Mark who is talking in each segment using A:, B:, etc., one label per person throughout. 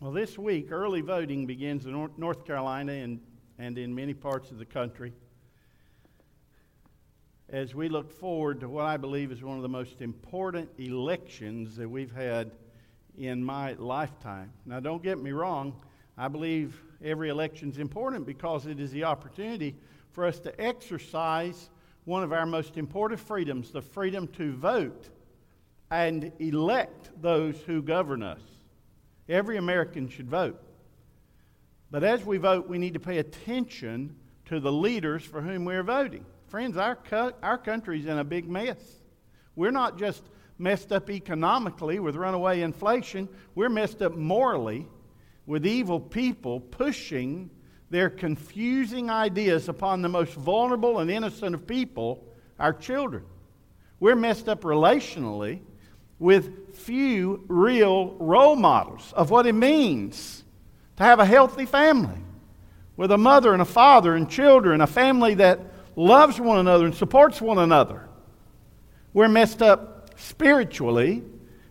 A: Well, this week, early voting begins in North Carolina and, and in many parts of the country. As we look forward to what I believe is one of the most important elections that we've had in my lifetime. Now, don't get me wrong, I believe every election is important because it is the opportunity for us to exercise one of our most important freedoms the freedom to vote and elect those who govern us. Every American should vote. But as we vote, we need to pay attention to the leaders for whom we're voting. Friends, our, co- our country's in a big mess. We're not just messed up economically with runaway inflation, we're messed up morally with evil people pushing their confusing ideas upon the most vulnerable and innocent of people, our children. We're messed up relationally with few real role models of what it means to have a healthy family with a mother and a father and children, a family that loves one another and supports one another. We're messed up spiritually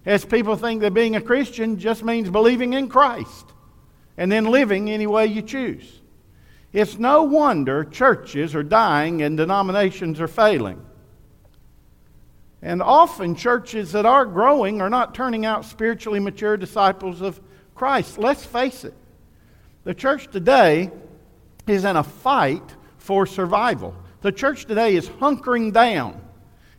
A: as people think that being a Christian just means believing in Christ and then living any way you choose. It's no wonder churches are dying and denominations are failing. And often churches that are growing are not turning out spiritually mature disciples of Christ. Let's face it. The church today is in a fight for survival. The church today is hunkering down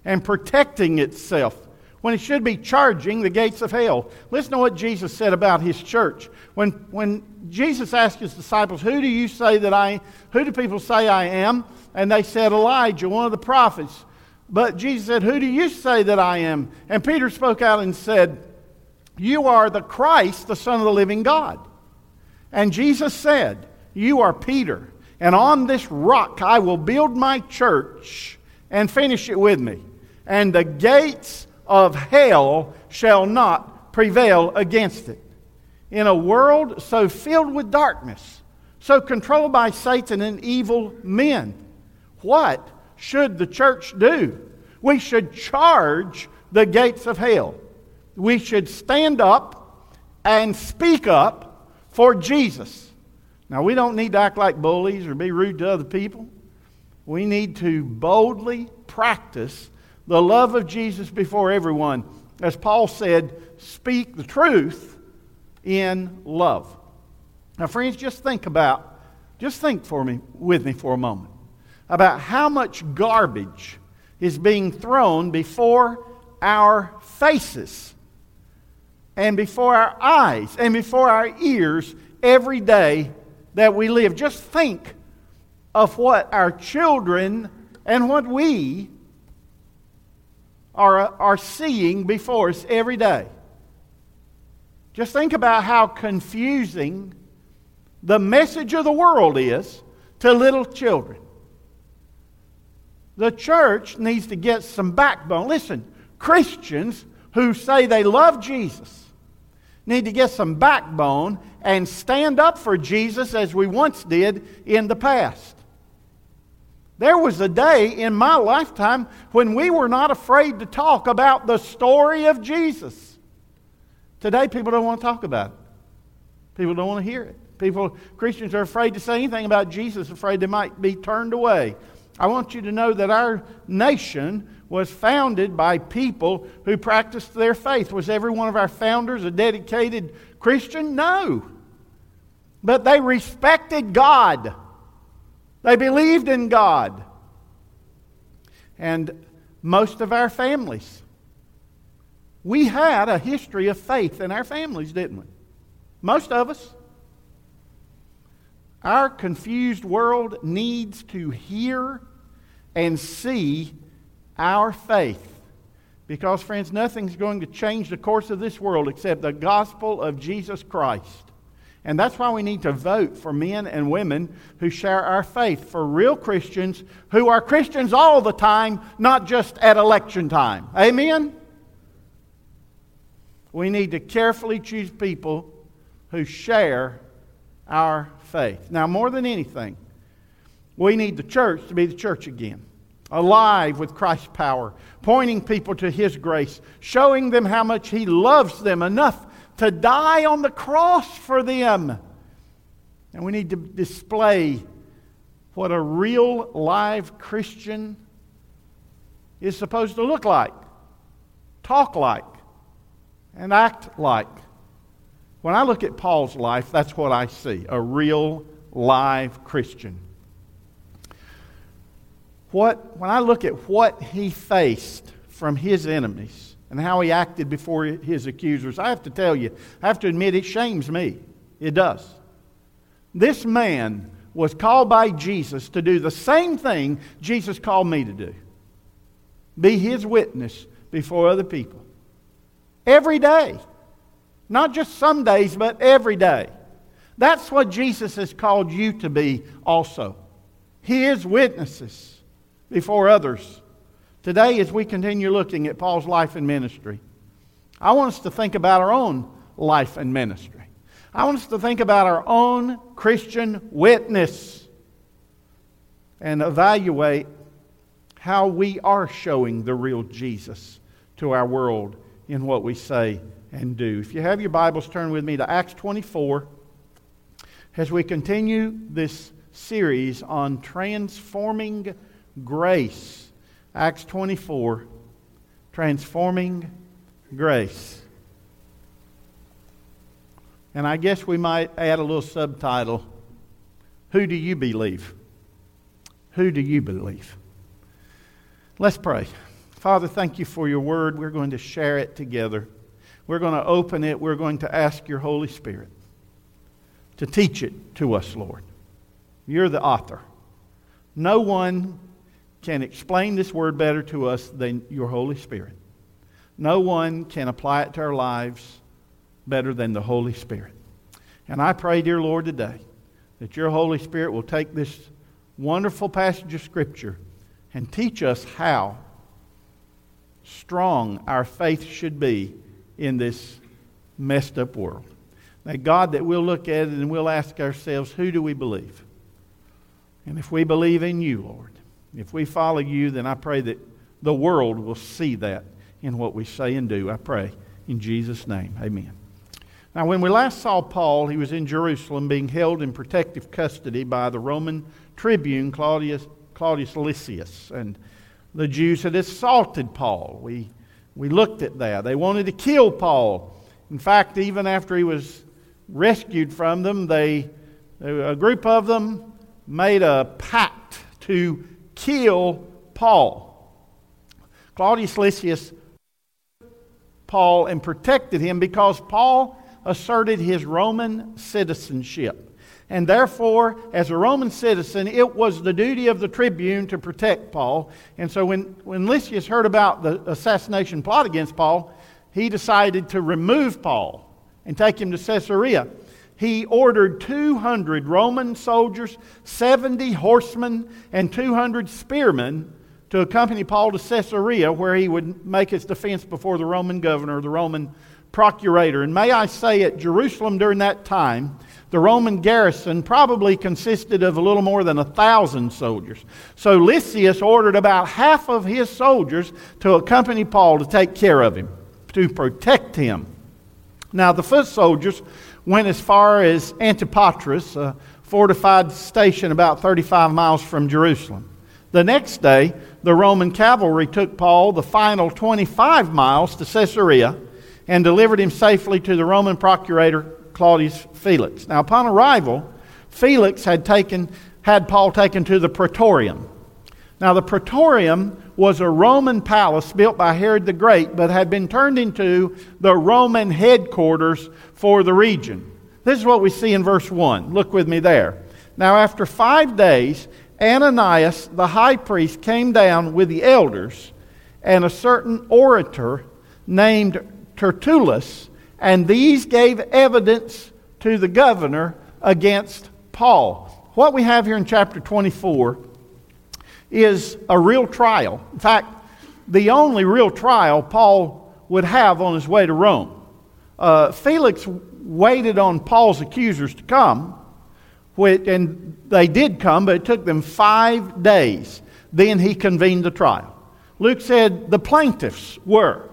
A: and protecting itself when it should be charging the gates of hell. Listen to what Jesus said about his church. When, when Jesus asked his disciples, Who do you say that I who do people say I am? And they said, Elijah, one of the prophets. But Jesus said, Who do you say that I am? And Peter spoke out and said, You are the Christ, the Son of the living God. And Jesus said, You are Peter, and on this rock I will build my church and finish it with me. And the gates of hell shall not prevail against it. In a world so filled with darkness, so controlled by Satan and evil men, what should the church do? We should charge the gates of hell. We should stand up and speak up for Jesus. Now, we don't need to act like bullies or be rude to other people. We need to boldly practice the love of Jesus before everyone. As Paul said, speak the truth in love. Now, friends, just think about, just think for me, with me for a moment about how much garbage is being thrown before our faces and before our eyes and before our ears every day that we live. Just think of what our children and what we are, are seeing before us every day. Just think about how confusing the message of the world is to little children. The church needs to get some backbone. Listen, Christians who say they love Jesus need to get some backbone and stand up for Jesus as we once did in the past. There was a day in my lifetime when we were not afraid to talk about the story of Jesus. Today, people don't want to talk about it. People don't want to hear it. People, Christians are afraid to say anything about Jesus, afraid they might be turned away. I want you to know that our nation was founded by people who practiced their faith. Was every one of our founders a dedicated Christian? No. But they respected God, they believed in God. And most of our families, we had a history of faith in our families, didn't we? Most of us. Our confused world needs to hear and see our faith. Because, friends, nothing's going to change the course of this world except the gospel of Jesus Christ. And that's why we need to vote for men and women who share our faith, for real Christians who are Christians all the time, not just at election time. Amen? We need to carefully choose people who share our faith. Now, more than anything, we need the church to be the church again, alive with Christ's power, pointing people to His grace, showing them how much He loves them enough to die on the cross for them. And we need to display what a real live Christian is supposed to look like, talk like, and act like. When I look at Paul's life, that's what I see a real live Christian. What, when I look at what he faced from his enemies and how he acted before his accusers, I have to tell you, I have to admit, it shames me. It does. This man was called by Jesus to do the same thing Jesus called me to do be his witness before other people. Every day. Not just some days, but every day. That's what Jesus has called you to be also. His witnesses before others. Today, as we continue looking at Paul's life and ministry, I want us to think about our own life and ministry. I want us to think about our own Christian witness and evaluate how we are showing the real Jesus to our world in what we say and do. If you have your Bibles, turn with me to Acts 24 as we continue this series on transforming grace. Acts 24, transforming grace. And I guess we might add a little subtitle Who do you believe? Who do you believe? Let's pray. Father, thank you for your word. We're going to share it together. We're going to open it. We're going to ask your Holy Spirit to teach it to us, Lord. You're the author. No one can explain this word better to us than your Holy Spirit. No one can apply it to our lives better than the Holy Spirit. And I pray, dear Lord, today that your Holy Spirit will take this wonderful passage of Scripture and teach us how strong our faith should be in this messed up world. That God, that we'll look at it and we'll ask ourselves, who do we believe? And if we believe in you, Lord, if we follow you, then I pray that the world will see that in what we say and do. I pray in Jesus' name. Amen. Now, when we last saw Paul, he was in Jerusalem being held in protective custody by the Roman tribune Claudius, Claudius Lysias. And the Jews had assaulted Paul. We, we looked at that. They wanted to kill Paul. In fact, even after he was rescued from them, they, a group of them made a pact to kill Paul. Claudius Lysias Paul and protected him because Paul asserted his Roman citizenship. And therefore, as a Roman citizen, it was the duty of the tribune to protect Paul. And so when, when Lysias heard about the assassination plot against Paul, he decided to remove Paul and take him to Caesarea. He ordered 200 Roman soldiers, 70 horsemen, and 200 spearmen to accompany Paul to Caesarea, where he would make his defense before the Roman governor, the Roman procurator. And may I say, at Jerusalem during that time, the Roman garrison probably consisted of a little more than a thousand soldiers. So Lysias ordered about half of his soldiers to accompany Paul to take care of him, to protect him. Now, the foot soldiers went as far as Antipatris, a fortified station about 35 miles from Jerusalem. The next day, the Roman cavalry took Paul the final 25 miles to Caesarea and delivered him safely to the Roman procurator Claudius Felix. Now, upon arrival, Felix had taken had Paul taken to the Praetorium. Now, the Praetorium was a Roman palace built by Herod the Great, but had been turned into the Roman headquarters for the region. This is what we see in verse 1. Look with me there. Now, after five days, Ananias the high priest came down with the elders and a certain orator named Tertullus, and these gave evidence to the governor against Paul. What we have here in chapter 24 is a real trial. In fact, the only real trial Paul would have on his way to Rome. Uh, Felix waited on Paul's accusers to come, and they did come, but it took them five days. Then he convened the trial. Luke said the plaintiffs were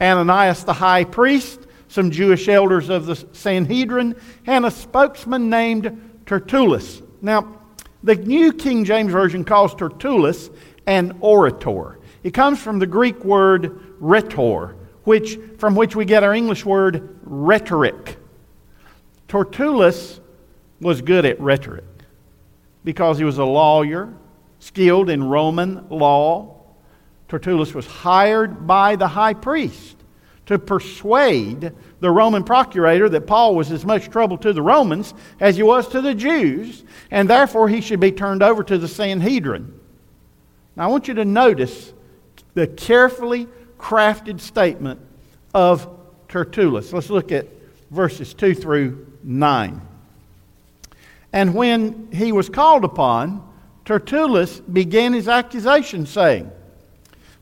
A: Ananias the high priest, some Jewish elders of the Sanhedrin, and a spokesman named Tertullus. Now, the New King James Version calls Tertullus an orator. It comes from the Greek word rhetor, which, from which we get our English word rhetoric. Tertullus was good at rhetoric because he was a lawyer, skilled in Roman law. Tertullus was hired by the high priest to persuade the Roman procurator that Paul was as much trouble to the Romans as he was to the Jews, and therefore he should be turned over to the Sanhedrin. Now, I want you to notice the carefully crafted statement of Tertullus. Let's look at verses 2 through 9. And when he was called upon, Tertullus began his accusation, saying,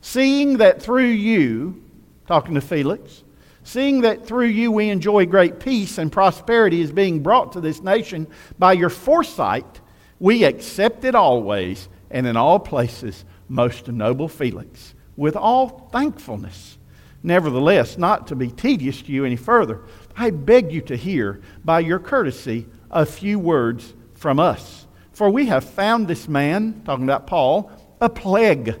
A: Seeing that through you, talking to Felix, seeing that through you we enjoy great peace and prosperity is being brought to this nation by your foresight, we accept it always and in all places, most noble Felix, with all thankfulness. Nevertheless, not to be tedious to you any further, I beg you to hear, by your courtesy, a few words from us. For we have found this man, talking about Paul, a plague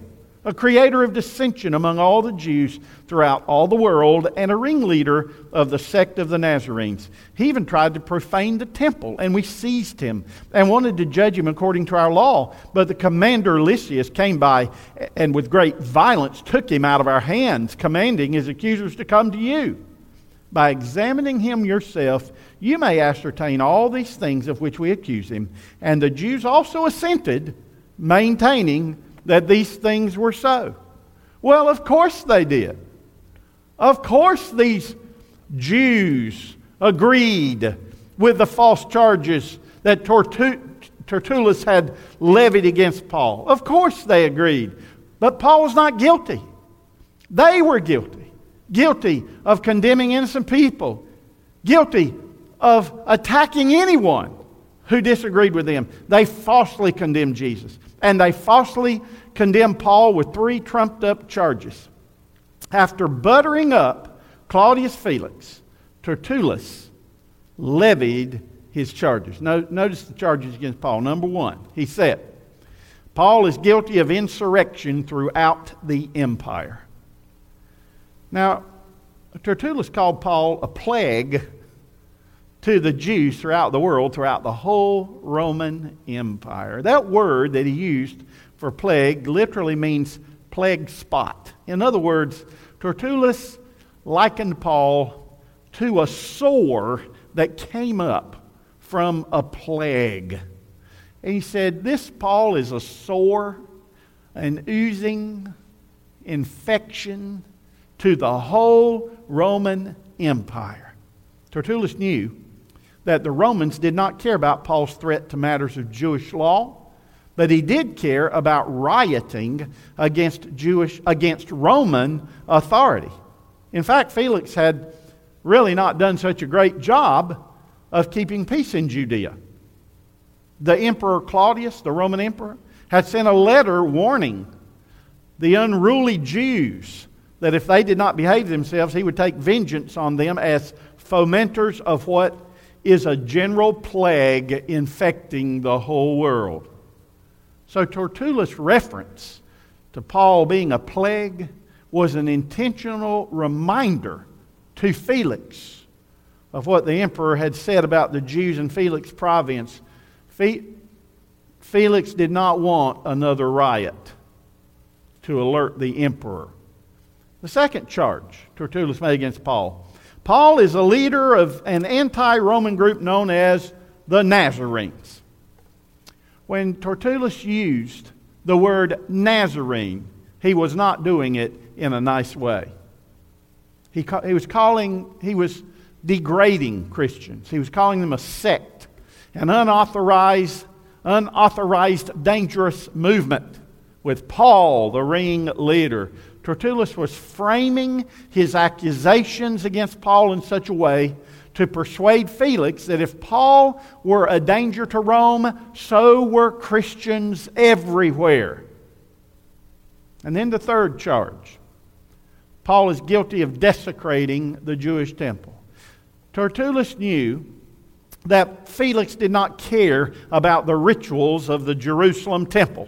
A: a creator of dissension among all the Jews throughout all the world, and a ringleader of the sect of the Nazarenes. He even tried to profane the temple, and we seized him and wanted to judge him according to our law. But the commander Lysias came by and with great violence took him out of our hands, commanding his accusers to come to you. By examining him yourself, you may ascertain all these things of which we accuse him. And the Jews also assented, maintaining that these things were so? Well, of course they did. Of course, these Jews agreed with the false charges that Tertullus had levied against Paul. Of course, they agreed. But Paul was not guilty. They were guilty. Guilty of condemning innocent people, guilty of attacking anyone who disagreed with them. They falsely condemned Jesus and they falsely condemned Paul with three trumped up charges. After buttering up Claudius Felix, Tertullus levied his charges. notice the charges against Paul. Number one, he said, Paul is guilty of insurrection throughout the empire. Now, Tertullus called Paul a plague to the Jews throughout the world, throughout the whole Roman Empire. That word that he used for plague literally means plague spot. In other words, Tertullus likened Paul to a sore that came up from a plague. And he said, This Paul is a sore, an oozing infection to the whole Roman Empire. Tertullus knew that the Romans did not care about Paul's threat to matters of Jewish law, but he did care about rioting against Jewish against Roman authority. In fact, Felix had really not done such a great job of keeping peace in Judea. The Emperor Claudius, the Roman emperor, had sent a letter warning the unruly Jews that if they did not behave themselves, he would take vengeance on them as fomenters of what is a general plague infecting the whole world. So Tertullus' reference to Paul being a plague was an intentional reminder to Felix of what the emperor had said about the Jews in Felix province. Felix did not want another riot to alert the emperor. The second charge Tertullus made against Paul Paul is a leader of an anti Roman group known as the Nazarenes. When Tertullus used the word Nazarene, he was not doing it in a nice way. He, he was calling, he was degrading Christians. He was calling them a sect, an unauthorized, unauthorized, dangerous movement with Paul, the ring leader, Tertullus was framing his accusations against Paul in such a way to persuade Felix that if Paul were a danger to Rome, so were Christians everywhere. And then the third charge Paul is guilty of desecrating the Jewish temple. Tertullus knew that Felix did not care about the rituals of the Jerusalem temple.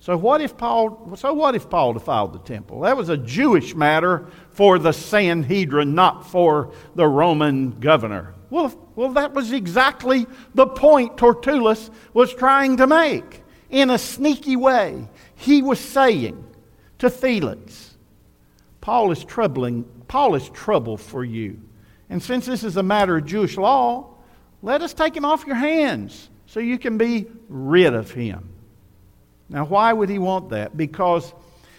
A: So what if Paul so what if Paul defiled the temple? That was a Jewish matter for the Sanhedrin, not for the Roman governor. Well, well that was exactly the point Tertullus was trying to make. In a sneaky way, he was saying to Felix, Paul is troubling, Paul is trouble for you. And since this is a matter of Jewish law, let us take him off your hands so you can be rid of him. Now, why would he want that? Because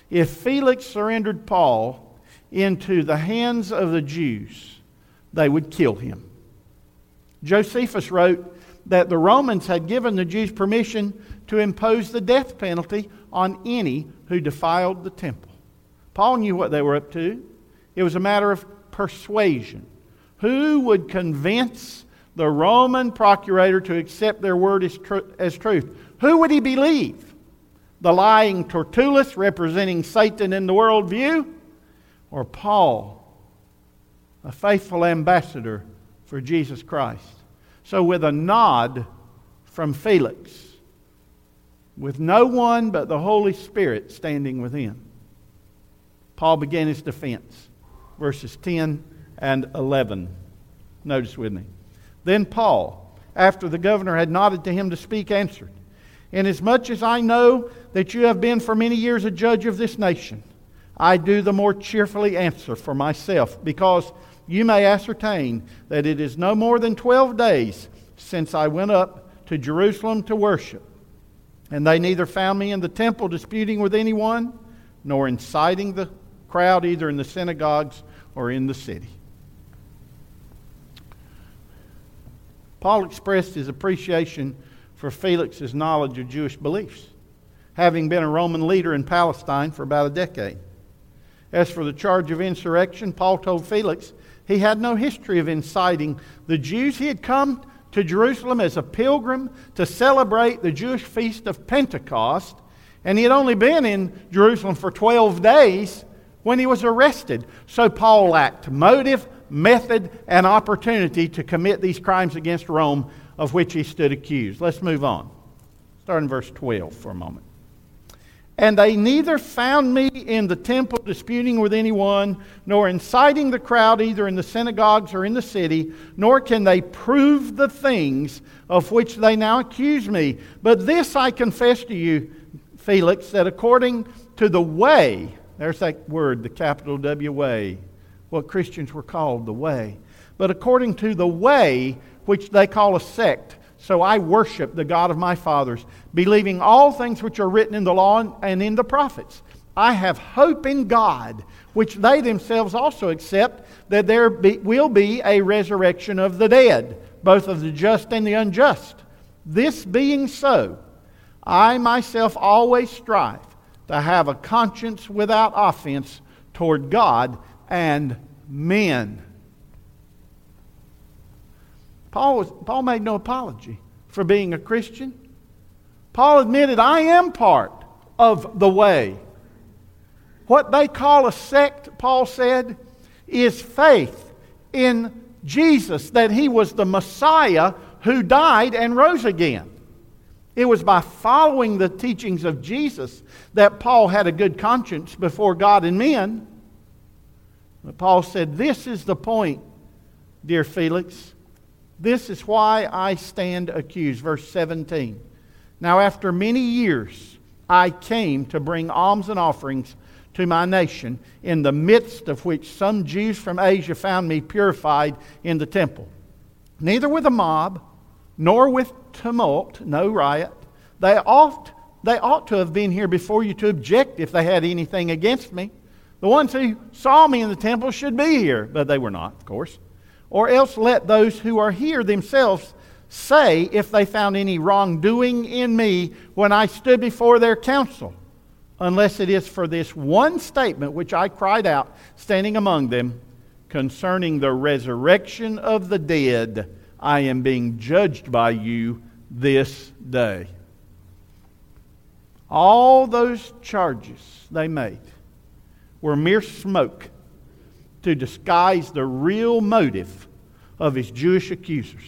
A: if Felix surrendered Paul into the hands of the Jews, they would kill him. Josephus wrote that the Romans had given the Jews permission to impose the death penalty on any who defiled the temple. Paul knew what they were up to. It was a matter of persuasion. Who would convince the Roman procurator to accept their word as, tr- as truth? Who would he believe? The lying Tertullus representing Satan in the worldview? Or Paul, a faithful ambassador for Jesus Christ? So, with a nod from Felix, with no one but the Holy Spirit standing within, Paul began his defense. Verses 10 and 11. Notice with me. Then Paul, after the governor had nodded to him to speak, answered, Inasmuch as I know that you have been for many years a judge of this nation, I do the more cheerfully answer for myself, because you may ascertain that it is no more than twelve days since I went up to Jerusalem to worship. And they neither found me in the temple disputing with anyone, nor inciting the crowd either in the synagogues or in the city. Paul expressed his appreciation for Felix's knowledge of Jewish beliefs, having been a Roman leader in Palestine for about a decade. As for the charge of insurrection, Paul told Felix he had no history of inciting the Jews. He had come to Jerusalem as a pilgrim to celebrate the Jewish feast of Pentecost, and he had only been in Jerusalem for 12 days when he was arrested. So Paul lacked motive, method, and opportunity to commit these crimes against Rome of which he stood accused. Let's move on. Start in verse 12 for a moment. And they neither found me in the temple disputing with anyone, nor inciting the crowd either in the synagogues or in the city, nor can they prove the things of which they now accuse me. But this I confess to you, Felix, that according to the way, there's that word, the capital W way, what Christians were called, the way. But according to the way which they call a sect, so I worship the God of my fathers, believing all things which are written in the law and in the prophets. I have hope in God, which they themselves also accept, that there be, will be a resurrection of the dead, both of the just and the unjust. This being so, I myself always strive to have a conscience without offense toward God and men. Paul, was, Paul made no apology for being a Christian. Paul admitted, I am part of the way. What they call a sect, Paul said, is faith in Jesus, that he was the Messiah who died and rose again. It was by following the teachings of Jesus that Paul had a good conscience before God and men. But Paul said, This is the point, dear Felix. This is why I stand accused. Verse 17. Now, after many years, I came to bring alms and offerings to my nation, in the midst of which some Jews from Asia found me purified in the temple. Neither with a mob, nor with tumult, no riot. They ought, they ought to have been here before you to object if they had anything against me. The ones who saw me in the temple should be here, but they were not, of course. Or else let those who are here themselves say if they found any wrongdoing in me when I stood before their council, unless it is for this one statement which I cried out, standing among them, concerning the resurrection of the dead, I am being judged by you this day. All those charges they made were mere smoke to disguise the real motive of his Jewish accusers.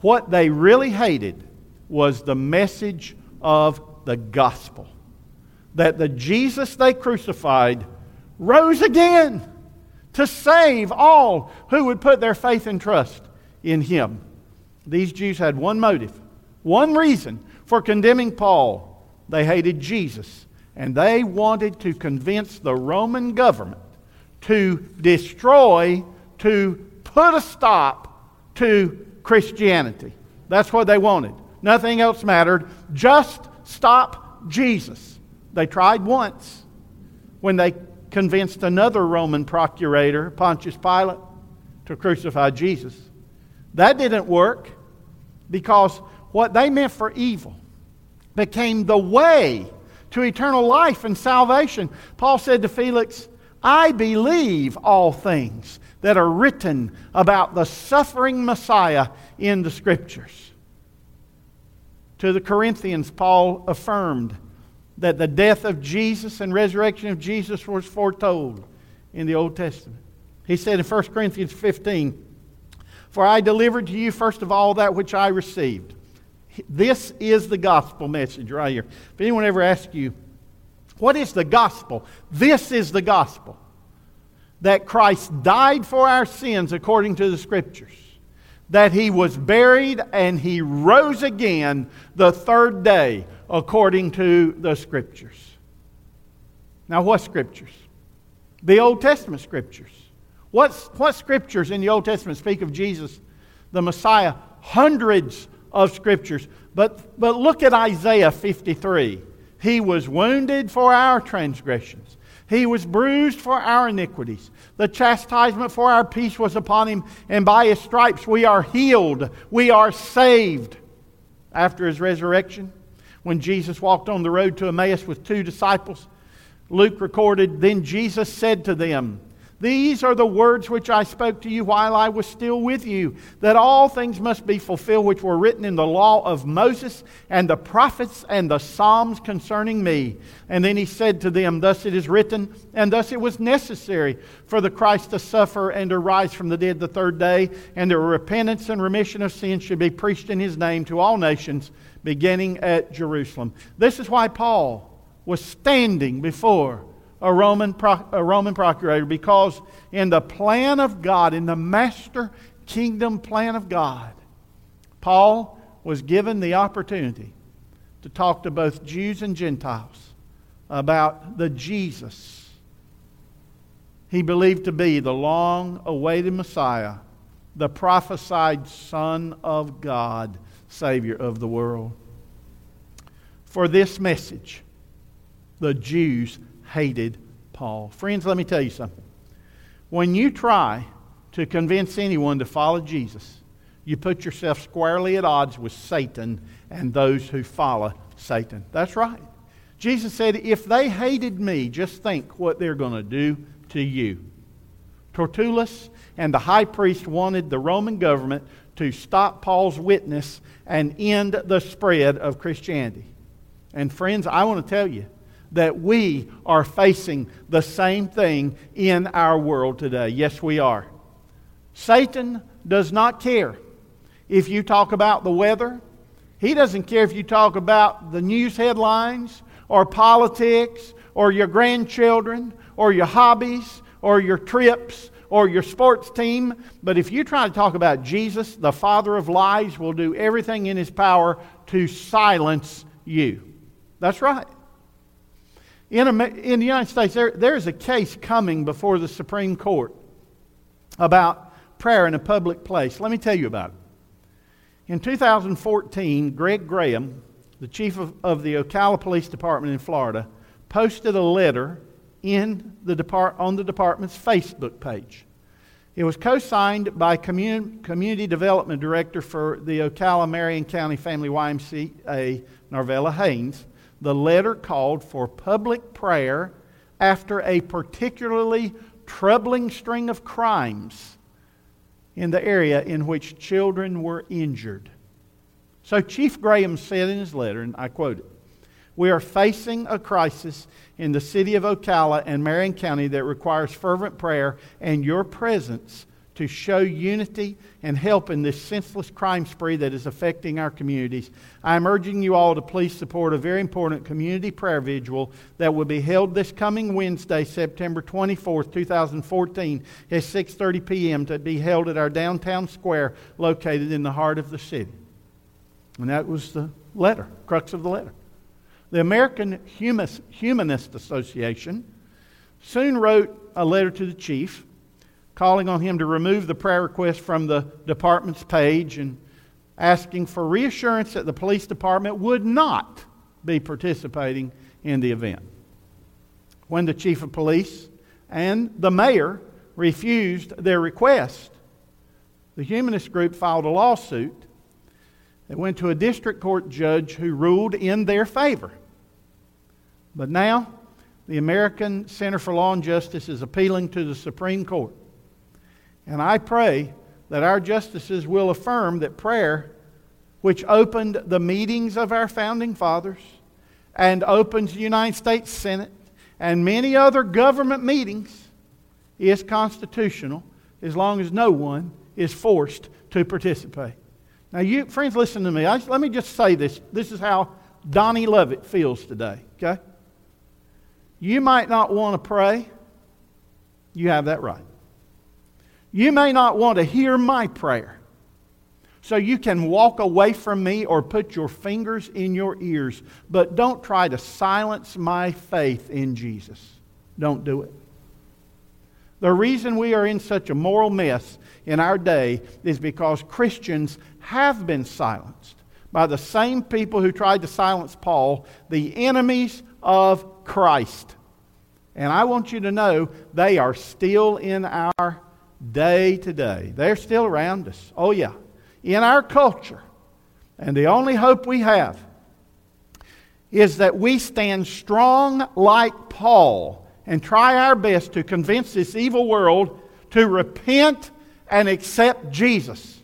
A: What they really hated was the message of the gospel that the Jesus they crucified rose again to save all who would put their faith and trust in him. These Jews had one motive, one reason for condemning Paul. They hated Jesus, and they wanted to convince the Roman government to destroy, to put a stop to Christianity. That's what they wanted. Nothing else mattered. Just stop Jesus. They tried once when they convinced another Roman procurator, Pontius Pilate, to crucify Jesus. That didn't work because what they meant for evil became the way to eternal life and salvation. Paul said to Felix, I believe all things that are written about the suffering Messiah in the Scriptures. To the Corinthians, Paul affirmed that the death of Jesus and resurrection of Jesus was foretold in the Old Testament. He said in 1 Corinthians 15, For I delivered to you first of all that which I received. This is the gospel message right here. If anyone ever asks you, What is the gospel? This is the gospel that Christ died for our sins according to the Scriptures, that he was buried and he rose again the third day according to the Scriptures. Now, what Scriptures? The Old Testament Scriptures. What's, what Scriptures in the Old Testament speak of Jesus, the Messiah? Hundreds of Scriptures. But, but look at Isaiah 53. He was wounded for our transgressions. He was bruised for our iniquities. The chastisement for our peace was upon him, and by his stripes we are healed. We are saved. After his resurrection, when Jesus walked on the road to Emmaus with two disciples, Luke recorded, Then Jesus said to them, these are the words which I spoke to you while I was still with you, that all things must be fulfilled which were written in the law of Moses and the prophets and the Psalms concerning me. And then he said to them, Thus it is written, and thus it was necessary for the Christ to suffer and to rise from the dead the third day, and that repentance and remission of sins should be preached in his name to all nations, beginning at Jerusalem. This is why Paul was standing before a Roman, a Roman procurator because in the plan of God, in the master kingdom plan of God, Paul was given the opportunity to talk to both Jews and Gentiles about the Jesus he believed to be the long awaited Messiah, the prophesied Son of God, Savior of the world. For this message, the Jews hated Paul. Friends, let me tell you something. When you try to convince anyone to follow Jesus, you put yourself squarely at odds with Satan and those who follow Satan. That's right. Jesus said, if they hated me, just think what they're going to do to you. Tertullus and the high priest wanted the Roman government to stop Paul's witness and end the spread of Christianity. And friends, I want to tell you, that we are facing the same thing in our world today. Yes, we are. Satan does not care if you talk about the weather, he doesn't care if you talk about the news headlines or politics or your grandchildren or your hobbies or your trips or your sports team. But if you try to talk about Jesus, the father of lies will do everything in his power to silence you. That's right. In, in the United States, there, there is a case coming before the Supreme Court about prayer in a public place. Let me tell you about it. In 2014, Greg Graham, the chief of, of the Ocala Police Department in Florida, posted a letter in the depart, on the department's Facebook page. It was co signed by commun, Community Development Director for the Ocala Marion County Family YMCA, Narvella Haynes the letter called for public prayer after a particularly troubling string of crimes in the area in which children were injured. So, Chief Graham said in his letter, and I quote it We are facing a crisis in the city of Ocala and Marion County that requires fervent prayer and your presence to show unity and help in this senseless crime spree that is affecting our communities. I am urging you all to please support a very important community prayer vigil that will be held this coming Wednesday, September 24th, 2014 at 6:30 p.m. to be held at our downtown square located in the heart of the city. And that was the letter, crux of the letter. The American Humanist Association soon wrote a letter to the chief calling on him to remove the prayer request from the department's page and asking for reassurance that the police department would not be participating in the event. When the chief of police and the mayor refused their request, the humanist group filed a lawsuit that went to a district court judge who ruled in their favor. But now, the American Center for Law and Justice is appealing to the Supreme Court. And I pray that our justices will affirm that prayer, which opened the meetings of our founding fathers and opens the United States Senate and many other government meetings, is constitutional as long as no one is forced to participate. Now, you friends, listen to me. I, let me just say this. This is how Donnie Lovette feels today, okay? You might not want to pray. You have that right. You may not want to hear my prayer. So you can walk away from me or put your fingers in your ears, but don't try to silence my faith in Jesus. Don't do it. The reason we are in such a moral mess in our day is because Christians have been silenced by the same people who tried to silence Paul, the enemies of Christ. And I want you to know they are still in our day to day. They're still around us. Oh, yeah. In our culture. And the only hope we have is that we stand strong like Paul and try our best to convince this evil world to repent and accept Jesus.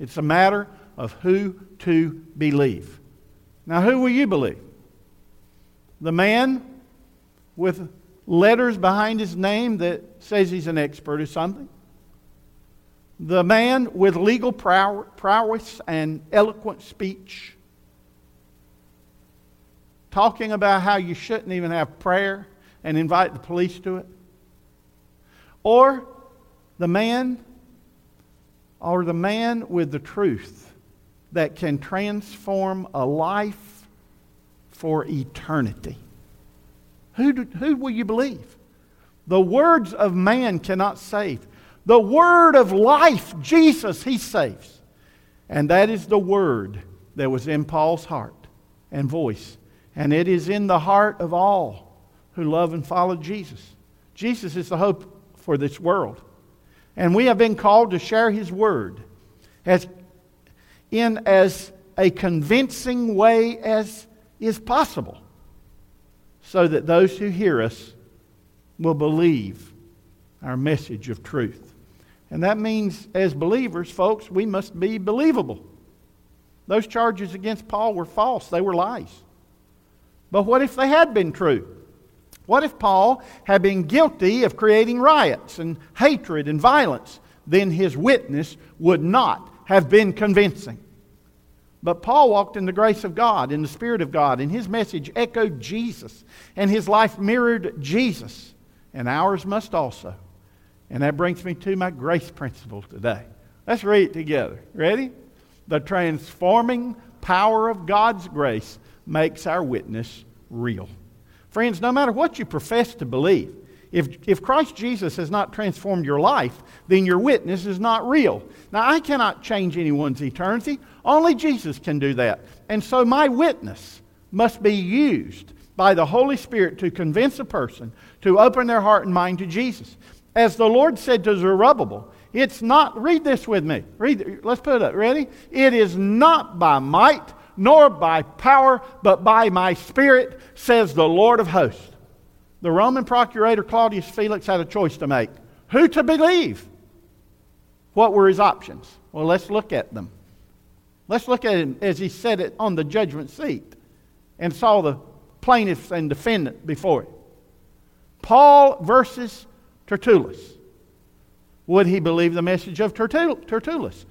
A: It's a matter of who to believe. Now, who will you believe? The man with letters behind his name that says he's an expert or something. The man with legal prowess and eloquent speech, talking about how you shouldn't even have prayer and invite the police to it. Or the man, or the man with the truth that can transform a life for eternity. Who, do, who will you believe? The words of man cannot save. The word of life, Jesus, he saves. And that is the word that was in Paul's heart and voice. And it is in the heart of all who love and follow Jesus. Jesus is the hope for this world. And we have been called to share his word as in as a convincing way as is possible so that those who hear us will believe our message of truth. And that means, as believers, folks, we must be believable. Those charges against Paul were false, they were lies. But what if they had been true? What if Paul had been guilty of creating riots and hatred and violence? Then his witness would not have been convincing. But Paul walked in the grace of God, in the Spirit of God, and his message echoed Jesus, and his life mirrored Jesus, and ours must also. And that brings me to my grace principle today. Let's read it together. Ready? The transforming power of God's grace makes our witness real. Friends, no matter what you profess to believe, if, if Christ Jesus has not transformed your life, then your witness is not real. Now, I cannot change anyone's eternity. Only Jesus can do that. And so my witness must be used by the Holy Spirit to convince a person to open their heart and mind to Jesus. As the Lord said to Zerubbabel, it's not, read this with me. Read, let's put it up. Ready? It is not by might nor by power, but by my spirit, says the Lord of hosts. The Roman procurator Claudius Felix had a choice to make who to believe. What were his options? Well, let's look at them. Let's look at him as he said it on the judgment seat and saw the plaintiffs and defendant before it. Paul versus Tertullus Would he believe the message of Tertullus,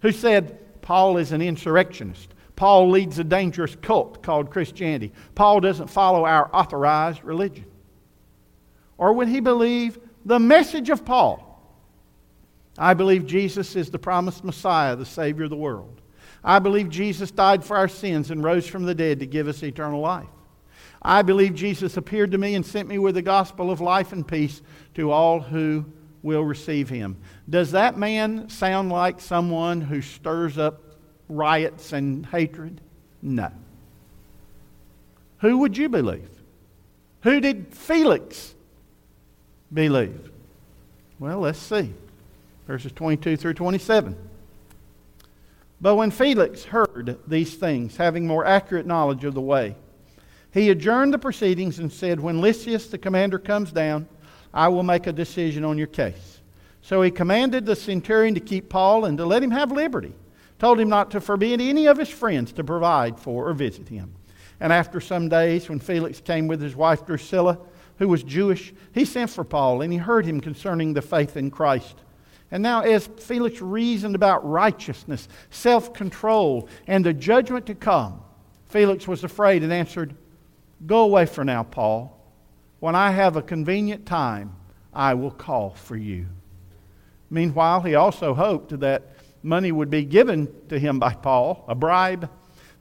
A: who said Paul is an insurrectionist? Paul leads a dangerous cult called Christianity. Paul doesn't follow our authorized religion. Or would he believe the message of Paul? I believe Jesus is the promised Messiah, the Savior of the world. I believe Jesus died for our sins and rose from the dead to give us eternal life. I believe Jesus appeared to me and sent me with the gospel of life and peace to all who will receive him. Does that man sound like someone who stirs up riots and hatred? No. Who would you believe? Who did Felix believe? Well, let's see. Verses 22 through 27. But when Felix heard these things, having more accurate knowledge of the way, he adjourned the proceedings and said, When Lysias the commander comes down, I will make a decision on your case. So he commanded the centurion to keep Paul and to let him have liberty told him not to forbid any of his friends to provide for or visit him. And after some days, when Felix came with his wife Drusilla, who was Jewish, he sent for Paul and he heard him concerning the faith in Christ. And now, as Felix reasoned about righteousness, self control, and the judgment to come, Felix was afraid and answered, Go away for now, Paul. When I have a convenient time, I will call for you. Meanwhile, he also hoped that money would be given to him by Paul, a bribe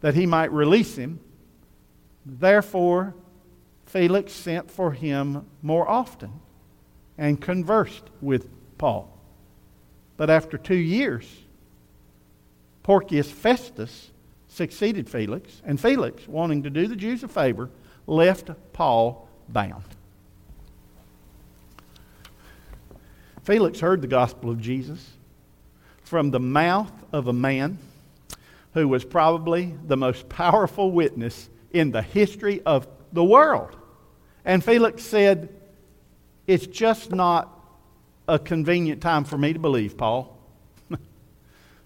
A: that he might release him. Therefore, Felix sent for him more often and conversed with Paul. But after two years, Porcius Festus succeeded Felix, and Felix, wanting to do the Jews a favor, left Paul bound. Felix heard the gospel of Jesus from the mouth of a man who was probably the most powerful witness in the history of the world. And Felix said, It's just not a convenient time for me to believe, Paul.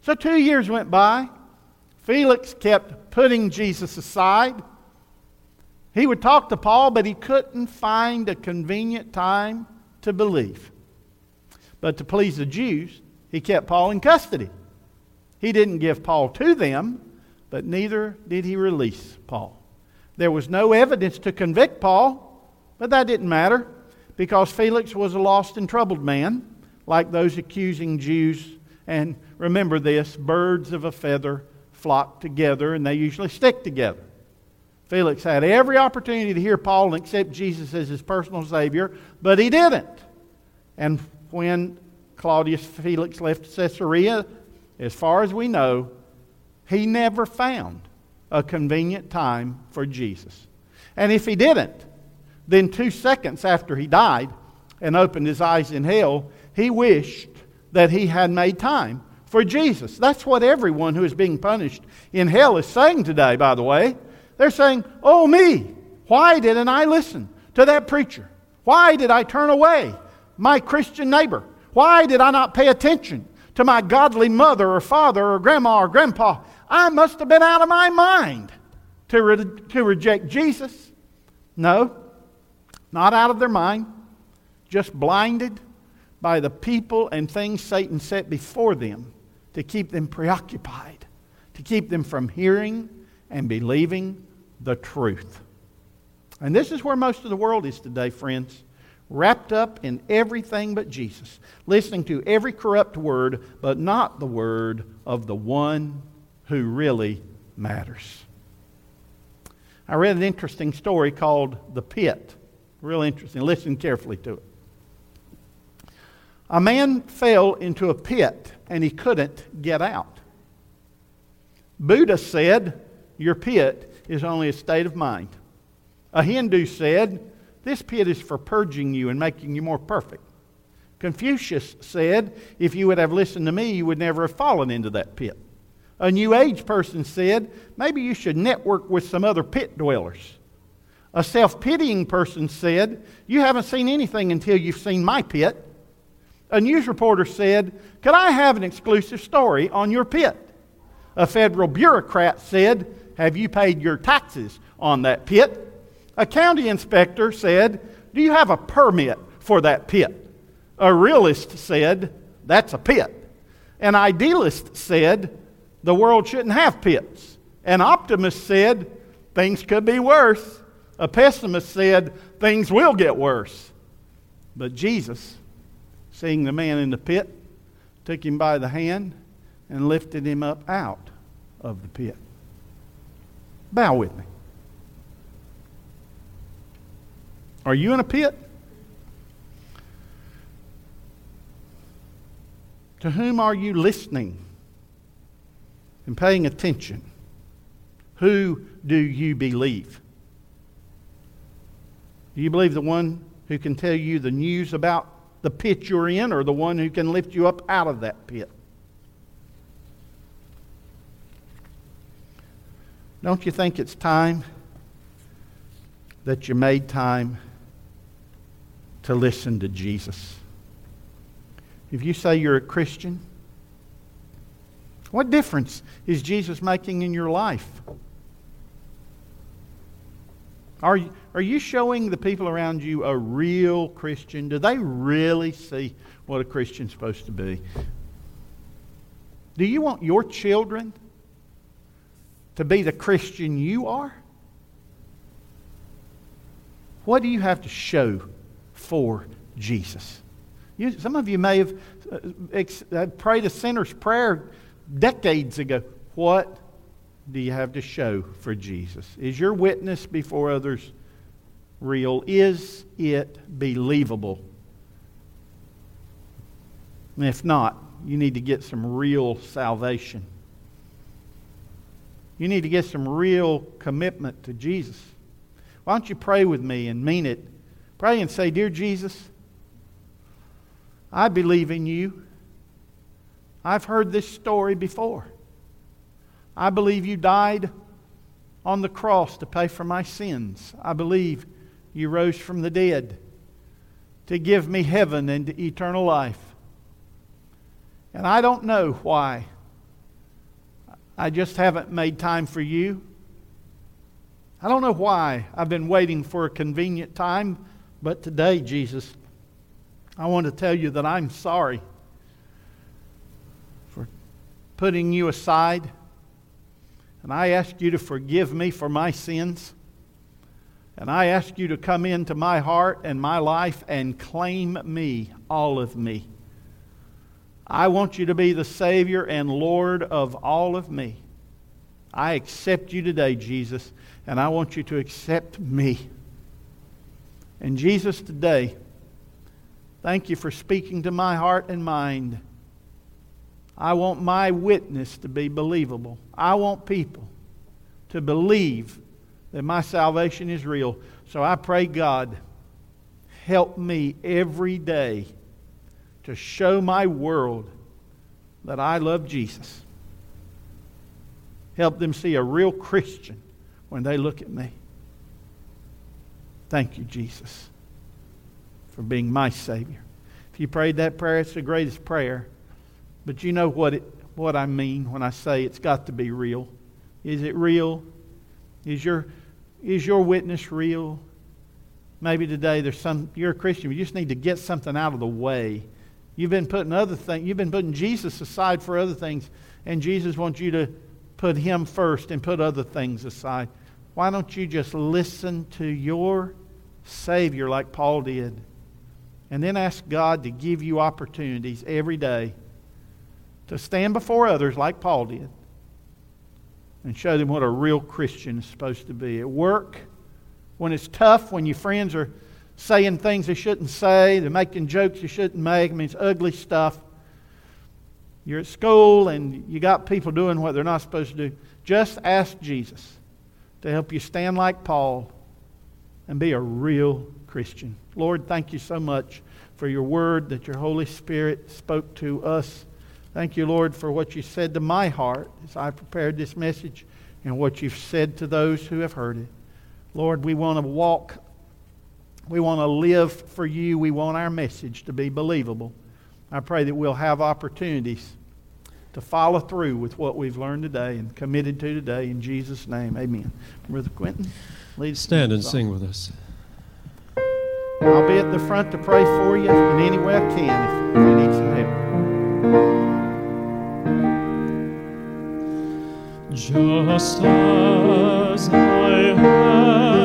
A: so two years went by. Felix kept putting Jesus aside. He would talk to Paul, but he couldn't find a convenient time to believe. But to please the Jews, he kept Paul in custody. He didn't give Paul to them, but neither did he release Paul. There was no evidence to convict Paul, but that didn't matter because Felix was a lost and troubled man, like those accusing Jews. And remember this birds of a feather flock together, and they usually stick together. Felix had every opportunity to hear Paul and accept Jesus as his personal Savior, but he didn't. And when Claudius Felix left Caesarea, as far as we know, he never found a convenient time for Jesus. And if he didn't, then two seconds after he died and opened his eyes in hell, he wished that he had made time for Jesus. That's what everyone who is being punished in hell is saying today, by the way. They're saying, Oh, me, why didn't I listen to that preacher? Why did I turn away my Christian neighbor? Why did I not pay attention to my godly mother or father or grandma or grandpa? I must have been out of my mind to, re- to reject Jesus. No, not out of their mind, just blinded by the people and things Satan set before them to keep them preoccupied, to keep them from hearing and believing the truth. And this is where most of the world is today, friends wrapped up in everything but Jesus, listening to every corrupt word, but not the word of the one who really matters. I read an interesting story called The Pit. Real interesting. Listen carefully to it. A man fell into a pit and he couldn't get out. Buddha said, Your pit is only a state of mind. A Hindu said, this pit is for purging you and making you more perfect. Confucius said, If you would have listened to me, you would never have fallen into that pit. A New Age person said, Maybe you should network with some other pit dwellers. A self pitying person said, You haven't seen anything until you've seen my pit. A news reporter said, Could I have an exclusive story on your pit? A federal bureaucrat said, Have you paid your taxes on that pit? A county inspector said, Do you have a permit for that pit? A realist said, That's a pit. An idealist said the world shouldn't have pits. An optimist said things could be worse. A pessimist said things will get worse. But Jesus, seeing the man in the pit, took him by the hand and lifted him up out of the pit. Bow with me. Are you in a pit? To whom are you listening and paying attention? Who do you believe? Do you believe the one who can tell you the news about the pit you're in or the one who can lift you up out of that pit? Don't you think it's time that you made time to listen to Jesus? If you say you're a Christian, what difference is Jesus making in your life? Are are you showing the people around you a real Christian? Do they really see what a Christian's supposed to be? Do you want your children to be the Christian you are? What do you have to show for Jesus? You, some of you may have uh, ex, uh, prayed a sinner's prayer decades ago. What do you have to show for Jesus? Is your witness before others real? Is it believable? And if not, you need to get some real salvation. You need to get some real commitment to Jesus. Why don't you pray with me and mean it? Pray and say, Dear Jesus, I believe in you. I've heard this story before. I believe you died on the cross to pay for my sins. I believe you rose from the dead to give me heaven and eternal life. And I don't know why. I just haven't made time for you. I don't know why I've been waiting for a convenient time, but today, Jesus, I want to tell you that I'm sorry for putting you aside and I ask you to forgive me for my sins. And I ask you to come into my heart and my life and claim me, all of me. I want you to be the Savior and Lord of all of me. I accept you today, Jesus, and I want you to accept me. And Jesus, today, thank you for speaking to my heart and mind. I want my witness to be believable. I want people to believe that my salvation is real. So I pray, God, help me every day to show my world that I love Jesus. Help them see a real Christian when they look at me. Thank you, Jesus, for being my Savior. If you prayed that prayer, it's the greatest prayer. But you know what, it, what I mean when I say it's got to be real. Is it real? Is your, is your witness real? Maybe today there's some, you're a Christian, you just need to get something out of the way. You've been putting other things, you've been putting Jesus aside for other things, and Jesus wants you to put him first and put other things aside. Why don't you just listen to your Savior like Paul did? And then ask God to give you opportunities every day to stand before others like Paul did and show them what a real Christian is supposed to be. At work, when it's tough, when your friends are saying things they shouldn't say, they're making jokes you shouldn't make, I mean, it's ugly stuff. You're at school and you got people doing what they're not supposed to do. Just ask Jesus to help you stand like Paul and be a real Christian. Lord, thank you so much for your word that your Holy Spirit spoke to us Thank you, Lord, for what you said to my heart as I prepared this message and what you've said to those who have heard it. Lord, we want to walk, we want to live for you. We want our message to be believable. I pray that we'll have opportunities to follow through with what we've learned today and committed to today. In Jesus' name, amen. Brother Quentin,
B: lead Stand and sing with us.
A: I'll be at the front to pray for you in any way I can
B: Just as I am.